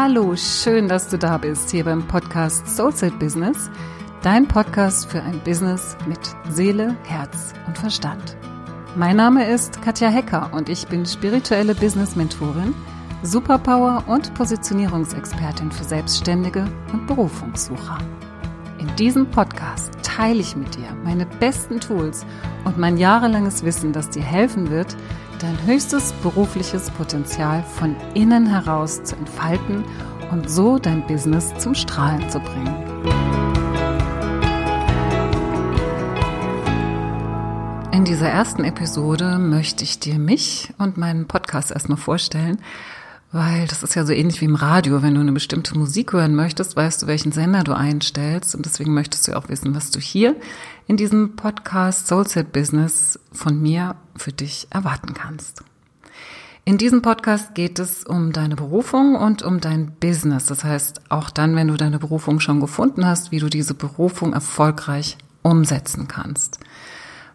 Hallo, schön, dass du da bist hier beim Podcast Soulset Business, dein Podcast für ein Business mit Seele, Herz und Verstand. Mein Name ist Katja Hecker und ich bin spirituelle Business Mentorin, Superpower und Positionierungsexpertin für Selbstständige und Berufungssucher. In diesem Podcast teile ich mit dir meine besten Tools und mein jahrelanges Wissen, das dir helfen wird, dein höchstes berufliches Potenzial von innen heraus zu entfalten und so dein Business zum Strahlen zu bringen. In dieser ersten Episode möchte ich dir mich und meinen Podcast erstmal vorstellen weil das ist ja so ähnlich wie im Radio. Wenn du eine bestimmte Musik hören möchtest, weißt du, welchen Sender du einstellst. Und deswegen möchtest du auch wissen, was du hier in diesem Podcast Soulset Business von mir für dich erwarten kannst. In diesem Podcast geht es um deine Berufung und um dein Business. Das heißt, auch dann, wenn du deine Berufung schon gefunden hast, wie du diese Berufung erfolgreich umsetzen kannst.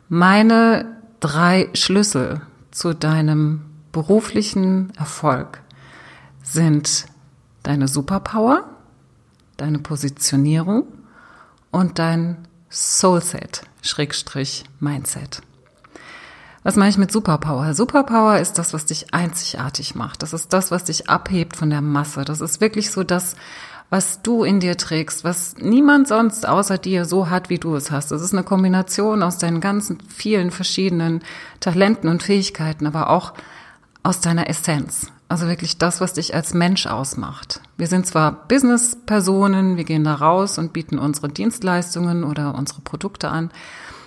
Meine drei Schlüssel zu deinem beruflichen Erfolg sind deine Superpower, deine Positionierung und dein Soulset, Schrägstrich Mindset. Was meine ich mit Superpower? Superpower ist das, was dich einzigartig macht. Das ist das, was dich abhebt von der Masse. Das ist wirklich so das, was du in dir trägst, was niemand sonst außer dir so hat, wie du es hast. Das ist eine Kombination aus deinen ganzen vielen verschiedenen Talenten und Fähigkeiten, aber auch aus deiner Essenz. Also wirklich das, was dich als Mensch ausmacht. Wir sind zwar Business-Personen, wir gehen da raus und bieten unsere Dienstleistungen oder unsere Produkte an,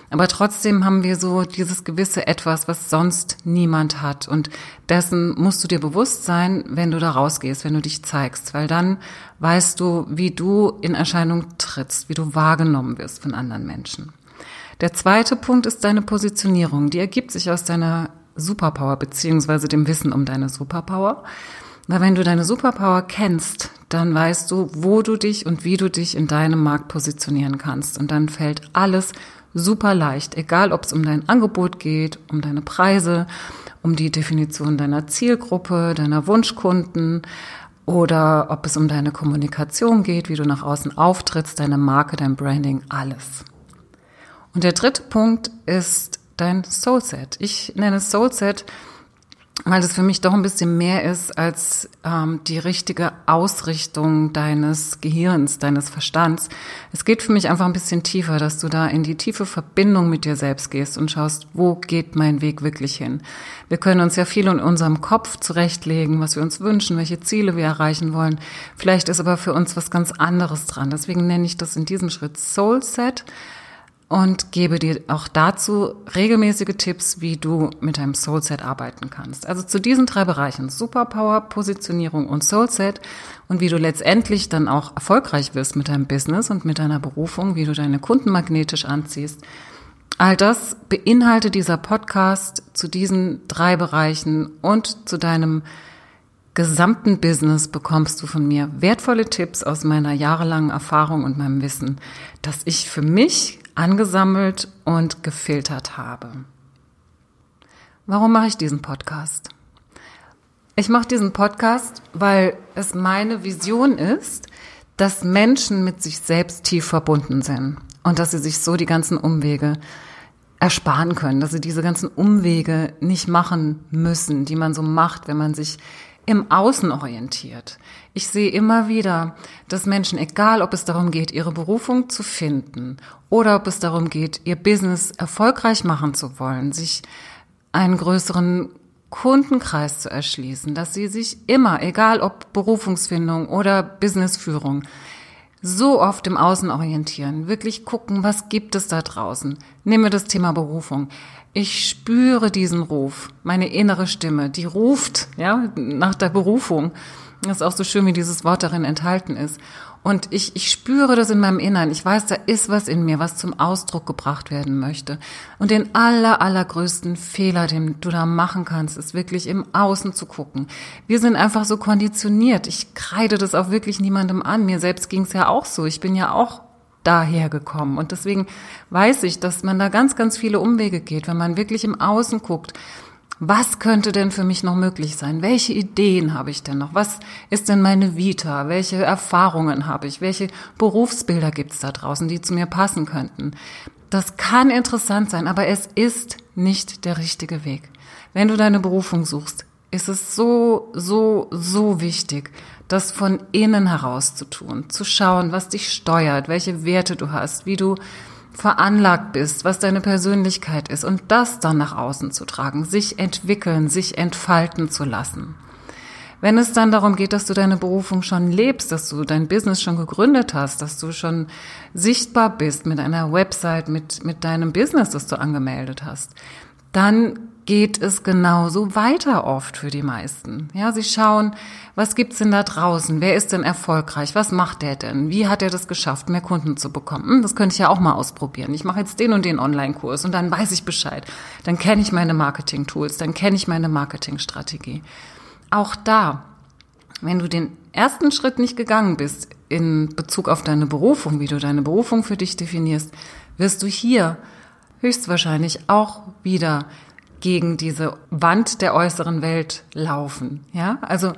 aber trotzdem haben wir so dieses gewisse Etwas, was sonst niemand hat. Und dessen musst du dir bewusst sein, wenn du da rausgehst, wenn du dich zeigst, weil dann weißt du, wie du in Erscheinung trittst, wie du wahrgenommen wirst von anderen Menschen. Der zweite Punkt ist deine Positionierung. Die ergibt sich aus deiner Superpower beziehungsweise dem Wissen um deine Superpower. Weil wenn du deine Superpower kennst, dann weißt du, wo du dich und wie du dich in deinem Markt positionieren kannst. Und dann fällt alles super leicht, egal ob es um dein Angebot geht, um deine Preise, um die Definition deiner Zielgruppe, deiner Wunschkunden oder ob es um deine Kommunikation geht, wie du nach außen auftrittst, deine Marke, dein Branding, alles. Und der dritte Punkt ist dein Soulset. Ich nenne es Soulset, weil es für mich doch ein bisschen mehr ist als ähm, die richtige Ausrichtung deines Gehirns, deines Verstands. Es geht für mich einfach ein bisschen tiefer, dass du da in die tiefe Verbindung mit dir selbst gehst und schaust, wo geht mein Weg wirklich hin. Wir können uns ja viel in unserem Kopf zurechtlegen, was wir uns wünschen, welche Ziele wir erreichen wollen. Vielleicht ist aber für uns was ganz anderes dran. Deswegen nenne ich das in diesem Schritt Soulset und gebe dir auch dazu regelmäßige Tipps, wie du mit deinem Soulset arbeiten kannst. Also zu diesen drei Bereichen, Superpower, Positionierung und Soulset und wie du letztendlich dann auch erfolgreich wirst mit deinem Business und mit deiner Berufung, wie du deine Kunden magnetisch anziehst. All das beinhaltet dieser Podcast zu diesen drei Bereichen und zu deinem gesamten Business bekommst du von mir wertvolle Tipps aus meiner jahrelangen Erfahrung und meinem Wissen, das ich für mich angesammelt und gefiltert habe. Warum mache ich diesen Podcast? Ich mache diesen Podcast, weil es meine Vision ist, dass Menschen mit sich selbst tief verbunden sind und dass sie sich so die ganzen Umwege ersparen können, dass sie diese ganzen Umwege nicht machen müssen, die man so macht, wenn man sich im Außen orientiert. Ich sehe immer wieder, dass Menschen, egal ob es darum geht, ihre Berufung zu finden oder ob es darum geht, ihr Business erfolgreich machen zu wollen, sich einen größeren Kundenkreis zu erschließen, dass sie sich immer, egal ob Berufungsfindung oder Businessführung, so oft im Außen orientieren, wirklich gucken, was gibt es da draußen. Nehmen wir das Thema Berufung. Ich spüre diesen Ruf, meine innere Stimme, die ruft, ja, nach der Berufung. Das ist auch so schön, wie dieses Wort darin enthalten ist. Und ich, ich spüre das in meinem Innern. Ich weiß, da ist was in mir, was zum Ausdruck gebracht werden möchte. Und den aller, allergrößten Fehler, den du da machen kannst, ist wirklich im Außen zu gucken. Wir sind einfach so konditioniert. Ich kreide das auch wirklich niemandem an. Mir selbst ging es ja auch so. Ich bin ja auch daher gekommen. Und deswegen weiß ich, dass man da ganz, ganz viele Umwege geht, wenn man wirklich im Außen guckt. Was könnte denn für mich noch möglich sein? Welche Ideen habe ich denn noch? Was ist denn meine Vita? Welche Erfahrungen habe ich? Welche Berufsbilder gibt es da draußen, die zu mir passen könnten? Das kann interessant sein, aber es ist nicht der richtige Weg. Wenn du deine Berufung suchst, ist es so, so, so wichtig, das von innen heraus zu tun, zu schauen, was dich steuert, welche Werte du hast, wie du veranlagt bist, was deine Persönlichkeit ist und das dann nach außen zu tragen, sich entwickeln, sich entfalten zu lassen. Wenn es dann darum geht, dass du deine Berufung schon lebst, dass du dein Business schon gegründet hast, dass du schon sichtbar bist mit einer Website, mit, mit deinem Business, das du angemeldet hast, dann geht es genauso weiter oft für die meisten. Ja, sie schauen, was gibt's denn da draußen? Wer ist denn erfolgreich? Was macht der denn? Wie hat er das geschafft, mehr Kunden zu bekommen? Hm, das könnte ich ja auch mal ausprobieren. Ich mache jetzt den und den Online-Kurs und dann weiß ich Bescheid. Dann kenne ich meine Marketing-Tools, dann kenne ich meine Marketing-Strategie. Auch da, wenn du den ersten Schritt nicht gegangen bist in Bezug auf deine Berufung, wie du deine Berufung für dich definierst, wirst du hier höchstwahrscheinlich auch wieder gegen diese Wand der äußeren Welt laufen. Ja, also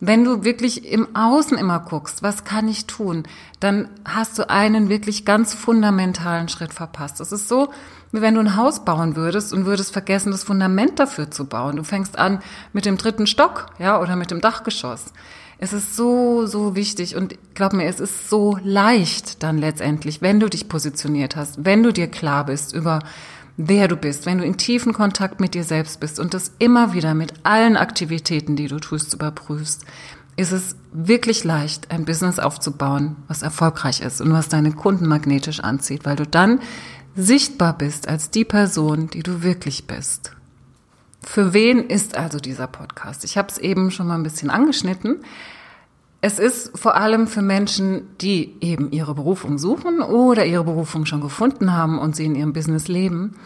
wenn du wirklich im Außen immer guckst, was kann ich tun, dann hast du einen wirklich ganz fundamentalen Schritt verpasst. Es ist so, wie wenn du ein Haus bauen würdest und würdest vergessen, das Fundament dafür zu bauen. Du fängst an mit dem dritten Stock, ja, oder mit dem Dachgeschoss. Es ist so, so wichtig und glaub mir, es ist so leicht dann letztendlich, wenn du dich positioniert hast, wenn du dir klar bist über wer du bist, wenn du in tiefen Kontakt mit dir selbst bist und das immer wieder mit allen Aktivitäten, die du tust, überprüfst, ist es wirklich leicht, ein Business aufzubauen, was erfolgreich ist und was deine Kunden magnetisch anzieht, weil du dann sichtbar bist als die Person, die du wirklich bist. Für wen ist also dieser Podcast? Ich habe es eben schon mal ein bisschen angeschnitten. Es ist vor allem für Menschen, die eben ihre Berufung suchen oder ihre Berufung schon gefunden haben und sie in ihrem Business leben,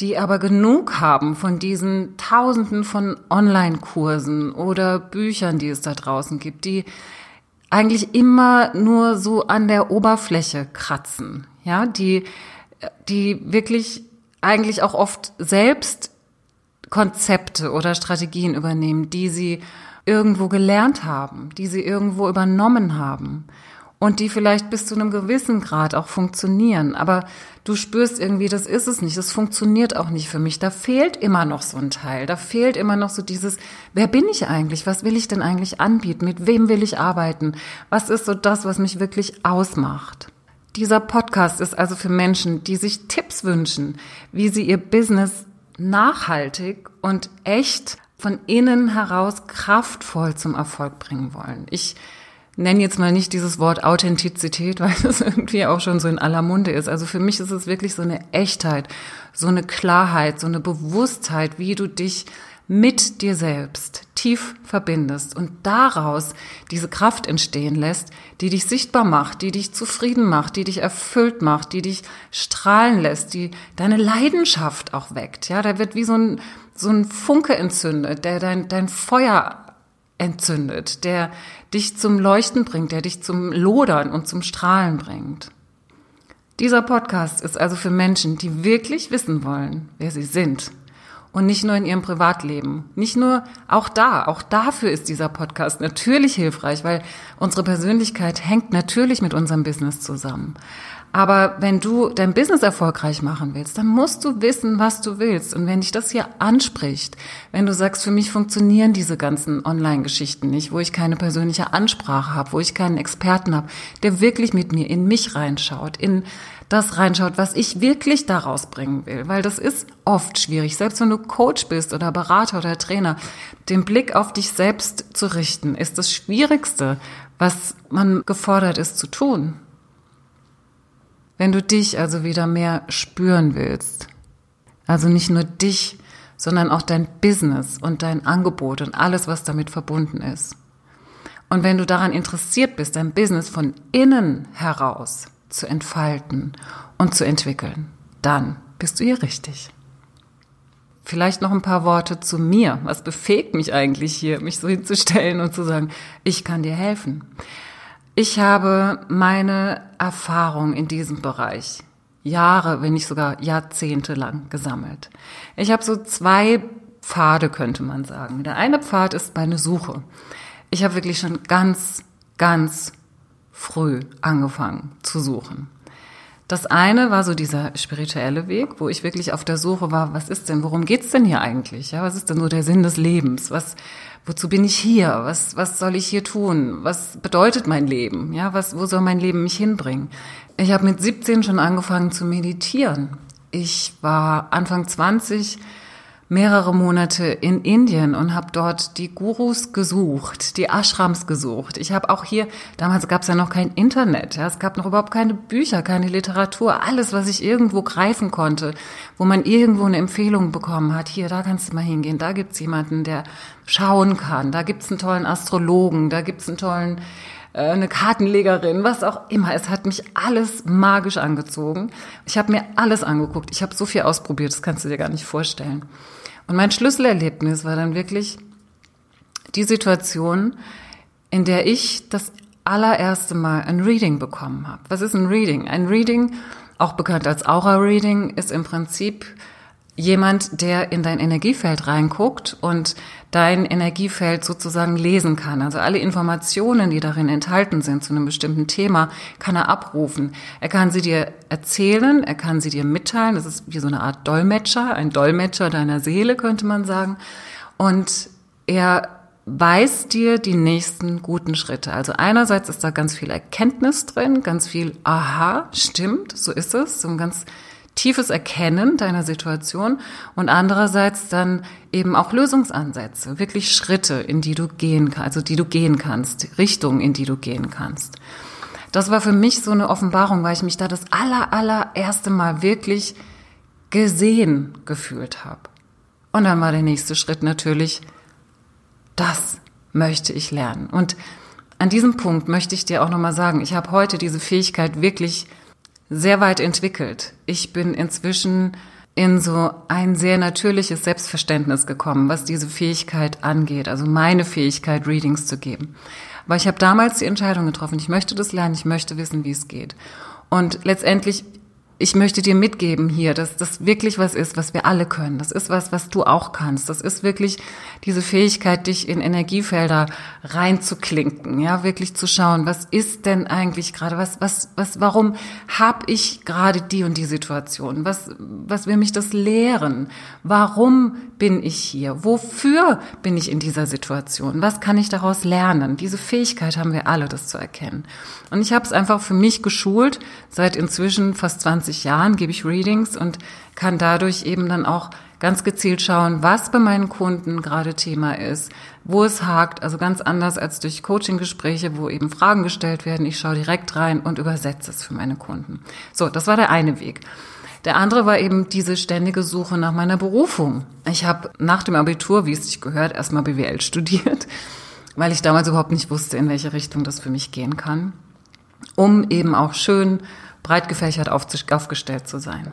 die aber genug haben von diesen Tausenden von Online-Kursen oder Büchern, die es da draußen gibt, die eigentlich immer nur so an der Oberfläche kratzen, ja, die, die wirklich eigentlich auch oft selbst Konzepte oder Strategien übernehmen, die sie irgendwo gelernt haben, die sie irgendwo übernommen haben und die vielleicht bis zu einem gewissen Grad auch funktionieren. Aber du spürst irgendwie, das ist es nicht, das funktioniert auch nicht für mich. Da fehlt immer noch so ein Teil, da fehlt immer noch so dieses, wer bin ich eigentlich? Was will ich denn eigentlich anbieten? Mit wem will ich arbeiten? Was ist so das, was mich wirklich ausmacht? Dieser Podcast ist also für Menschen, die sich Tipps wünschen, wie sie ihr Business nachhaltig und echt von innen heraus kraftvoll zum Erfolg bringen wollen. Ich nenne jetzt mal nicht dieses Wort Authentizität, weil das irgendwie auch schon so in aller Munde ist. Also für mich ist es wirklich so eine Echtheit, so eine Klarheit, so eine Bewusstheit, wie du dich mit dir selbst tief verbindest und daraus diese Kraft entstehen lässt, die dich sichtbar macht, die dich zufrieden macht, die dich erfüllt macht, die dich strahlen lässt, die deine Leidenschaft auch weckt. Ja, da wird wie so ein, so ein Funke entzündet, der dein, dein Feuer entzündet, der dich zum Leuchten bringt, der dich zum Lodern und zum Strahlen bringt. Dieser Podcast ist also für Menschen, die wirklich wissen wollen, wer sie sind und nicht nur in ihrem Privatleben. Nicht nur, auch da, auch dafür ist dieser Podcast natürlich hilfreich, weil unsere Persönlichkeit hängt natürlich mit unserem Business zusammen. Aber wenn du dein Business erfolgreich machen willst, dann musst du wissen, was du willst. Und wenn dich das hier anspricht, wenn du sagst, für mich funktionieren diese ganzen Online-Geschichten nicht, wo ich keine persönliche Ansprache habe, wo ich keinen Experten habe, der wirklich mit mir in mich reinschaut, in das reinschaut, was ich wirklich daraus bringen will. Weil das ist oft schwierig, selbst wenn du Coach bist oder Berater oder Trainer, den Blick auf dich selbst zu richten, ist das Schwierigste, was man gefordert ist zu tun. Wenn du dich also wieder mehr spüren willst, also nicht nur dich, sondern auch dein Business und dein Angebot und alles, was damit verbunden ist. Und wenn du daran interessiert bist, dein Business von innen heraus zu entfalten und zu entwickeln, dann bist du hier richtig. Vielleicht noch ein paar Worte zu mir. Was befähigt mich eigentlich hier, mich so hinzustellen und zu sagen, ich kann dir helfen? Ich habe meine Erfahrung in diesem Bereich Jahre, wenn nicht sogar Jahrzehnte lang gesammelt. Ich habe so zwei Pfade, könnte man sagen. Der eine Pfad ist meine Suche. Ich habe wirklich schon ganz, ganz früh angefangen zu suchen. Das eine war so dieser spirituelle Weg, wo ich wirklich auf der Suche war, was ist denn, worum geht's denn hier eigentlich? Ja, was ist denn so der Sinn des Lebens? Was, wozu bin ich hier? Was, was soll ich hier tun? Was bedeutet mein Leben? Ja, was, wo soll mein Leben mich hinbringen? Ich habe mit 17 schon angefangen zu meditieren. Ich war Anfang 20 mehrere Monate in Indien und habe dort die Gurus gesucht, die Ashrams gesucht. Ich habe auch hier, damals gab es ja noch kein Internet, ja, es gab noch überhaupt keine Bücher, keine Literatur, alles, was ich irgendwo greifen konnte, wo man irgendwo eine Empfehlung bekommen hat. Hier, da kannst du mal hingehen, da gibt's jemanden, der schauen kann, da gibt's einen tollen Astrologen, da gibt's einen tollen eine Kartenlegerin, was auch immer. Es hat mich alles magisch angezogen. Ich habe mir alles angeguckt. Ich habe so viel ausprobiert, das kannst du dir gar nicht vorstellen. Und mein Schlüsselerlebnis war dann wirklich die Situation, in der ich das allererste Mal ein Reading bekommen habe. Was ist ein Reading? Ein Reading, auch bekannt als Aura-Reading, ist im Prinzip jemand, der in dein Energiefeld reinguckt und dein Energiefeld sozusagen lesen kann. Also alle Informationen, die darin enthalten sind zu einem bestimmten Thema, kann er abrufen. Er kann sie dir erzählen, er kann sie dir mitteilen. Das ist wie so eine Art Dolmetscher, ein Dolmetscher deiner Seele, könnte man sagen. Und er weiß dir die nächsten guten Schritte. Also einerseits ist da ganz viel Erkenntnis drin, ganz viel Aha, stimmt, so ist es, so ein ganz tiefes Erkennen deiner Situation und andererseits dann eben auch Lösungsansätze, wirklich Schritte, in die du gehen kannst, also die du gehen kannst, Richtungen, in die du gehen kannst. Das war für mich so eine Offenbarung, weil ich mich da das aller, allererste Mal wirklich gesehen gefühlt habe. Und dann war der nächste Schritt natürlich, das möchte ich lernen. Und an diesem Punkt möchte ich dir auch nochmal sagen, ich habe heute diese Fähigkeit wirklich sehr weit entwickelt. Ich bin inzwischen in so ein sehr natürliches Selbstverständnis gekommen, was diese Fähigkeit angeht, also meine Fähigkeit, Readings zu geben. Aber ich habe damals die Entscheidung getroffen, ich möchte das lernen, ich möchte wissen, wie es geht. Und letztendlich ich möchte dir mitgeben hier, dass das wirklich was ist, was wir alle können. Das ist was, was du auch kannst. Das ist wirklich diese Fähigkeit, dich in Energiefelder reinzuklinken, ja, wirklich zu schauen, was ist denn eigentlich gerade, was, was, was, warum habe ich gerade die und die Situation? Was, was will mich das lehren? Warum bin ich hier? Wofür bin ich in dieser Situation? Was kann ich daraus lernen? Diese Fähigkeit haben wir alle, das zu erkennen. Und ich habe es einfach für mich geschult. Seit inzwischen fast 20 Jahren gebe ich Readings und kann dadurch eben dann auch ganz gezielt schauen, was bei meinen Kunden gerade Thema ist, wo es hakt, also ganz anders als durch Coaching-Gespräche, wo eben Fragen gestellt werden. Ich schaue direkt rein und übersetze es für meine Kunden. So, das war der eine Weg. Der andere war eben diese ständige Suche nach meiner Berufung. Ich habe nach dem Abitur, wie es sich gehört, erstmal BWL studiert, weil ich damals überhaupt nicht wusste, in welche Richtung das für mich gehen kann, um eben auch schön breit gefächert aufgestellt zu sein.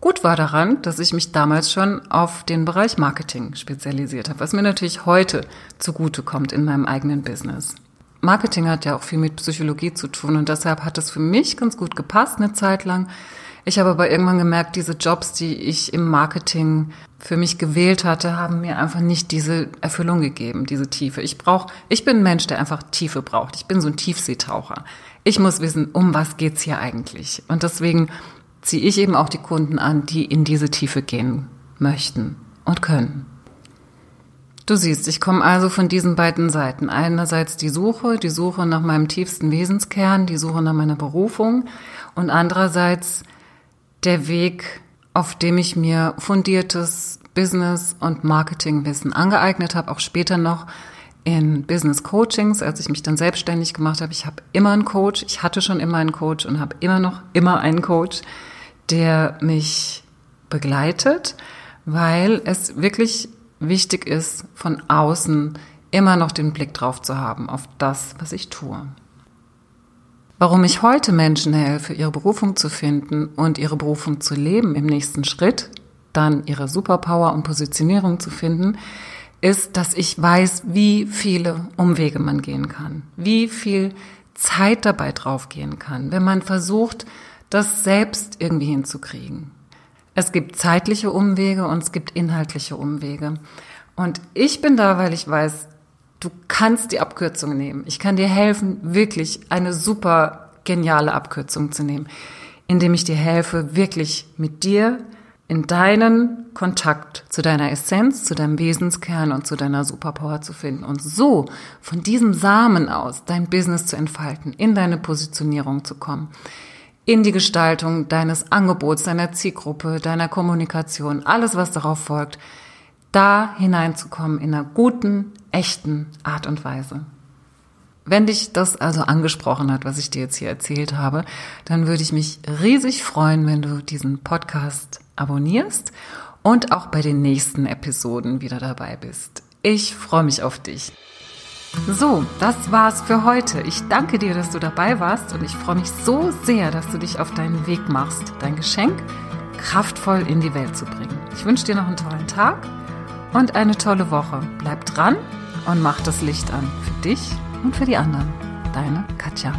Gut war daran, dass ich mich damals schon auf den Bereich Marketing spezialisiert habe, was mir natürlich heute zugute kommt in meinem eigenen Business. Marketing hat ja auch viel mit Psychologie zu tun und deshalb hat es für mich ganz gut gepasst eine Zeit lang, ich habe aber irgendwann gemerkt, diese Jobs, die ich im Marketing für mich gewählt hatte, haben mir einfach nicht diese Erfüllung gegeben, diese Tiefe. Ich brauche, ich bin ein Mensch, der einfach Tiefe braucht. Ich bin so ein Tiefseetaucher. Ich muss wissen, um was geht's hier eigentlich? Und deswegen ziehe ich eben auch die Kunden an, die in diese Tiefe gehen möchten und können. Du siehst, ich komme also von diesen beiden Seiten. Einerseits die Suche, die Suche nach meinem tiefsten Wesenskern, die Suche nach meiner Berufung und andererseits der Weg, auf dem ich mir fundiertes Business- und Marketingwissen angeeignet habe, auch später noch in Business Coachings, als ich mich dann selbstständig gemacht habe. Ich habe immer einen Coach, ich hatte schon immer einen Coach und habe immer noch immer einen Coach, der mich begleitet, weil es wirklich wichtig ist, von außen immer noch den Blick drauf zu haben auf das, was ich tue. Warum ich heute Menschen helfe, ihre Berufung zu finden und ihre Berufung zu leben im nächsten Schritt, dann ihre Superpower und Positionierung zu finden, ist, dass ich weiß, wie viele Umwege man gehen kann, wie viel Zeit dabei draufgehen kann, wenn man versucht, das selbst irgendwie hinzukriegen. Es gibt zeitliche Umwege und es gibt inhaltliche Umwege. Und ich bin da, weil ich weiß, du kannst die Abkürzung nehmen. Ich kann dir helfen, wirklich eine super geniale Abkürzung zu nehmen, indem ich dir helfe, wirklich mit dir in deinen Kontakt zu deiner Essenz, zu deinem Wesenskern und zu deiner Superpower zu finden und so von diesem Samen aus dein Business zu entfalten, in deine Positionierung zu kommen, in die Gestaltung deines Angebots, deiner Zielgruppe, deiner Kommunikation, alles was darauf folgt, da hineinzukommen in einer guten, echten Art und Weise. Wenn dich das also angesprochen hat, was ich dir jetzt hier erzählt habe, dann würde ich mich riesig freuen, wenn du diesen Podcast abonnierst und auch bei den nächsten Episoden wieder dabei bist. Ich freue mich auf dich. So, das war's für heute. Ich danke dir, dass du dabei warst und ich freue mich so sehr, dass du dich auf deinen Weg machst, dein Geschenk kraftvoll in die Welt zu bringen. Ich wünsche dir noch einen tollen Tag und eine tolle Woche. Bleib dran und mach das Licht an für dich und für die anderen. Deine Katja.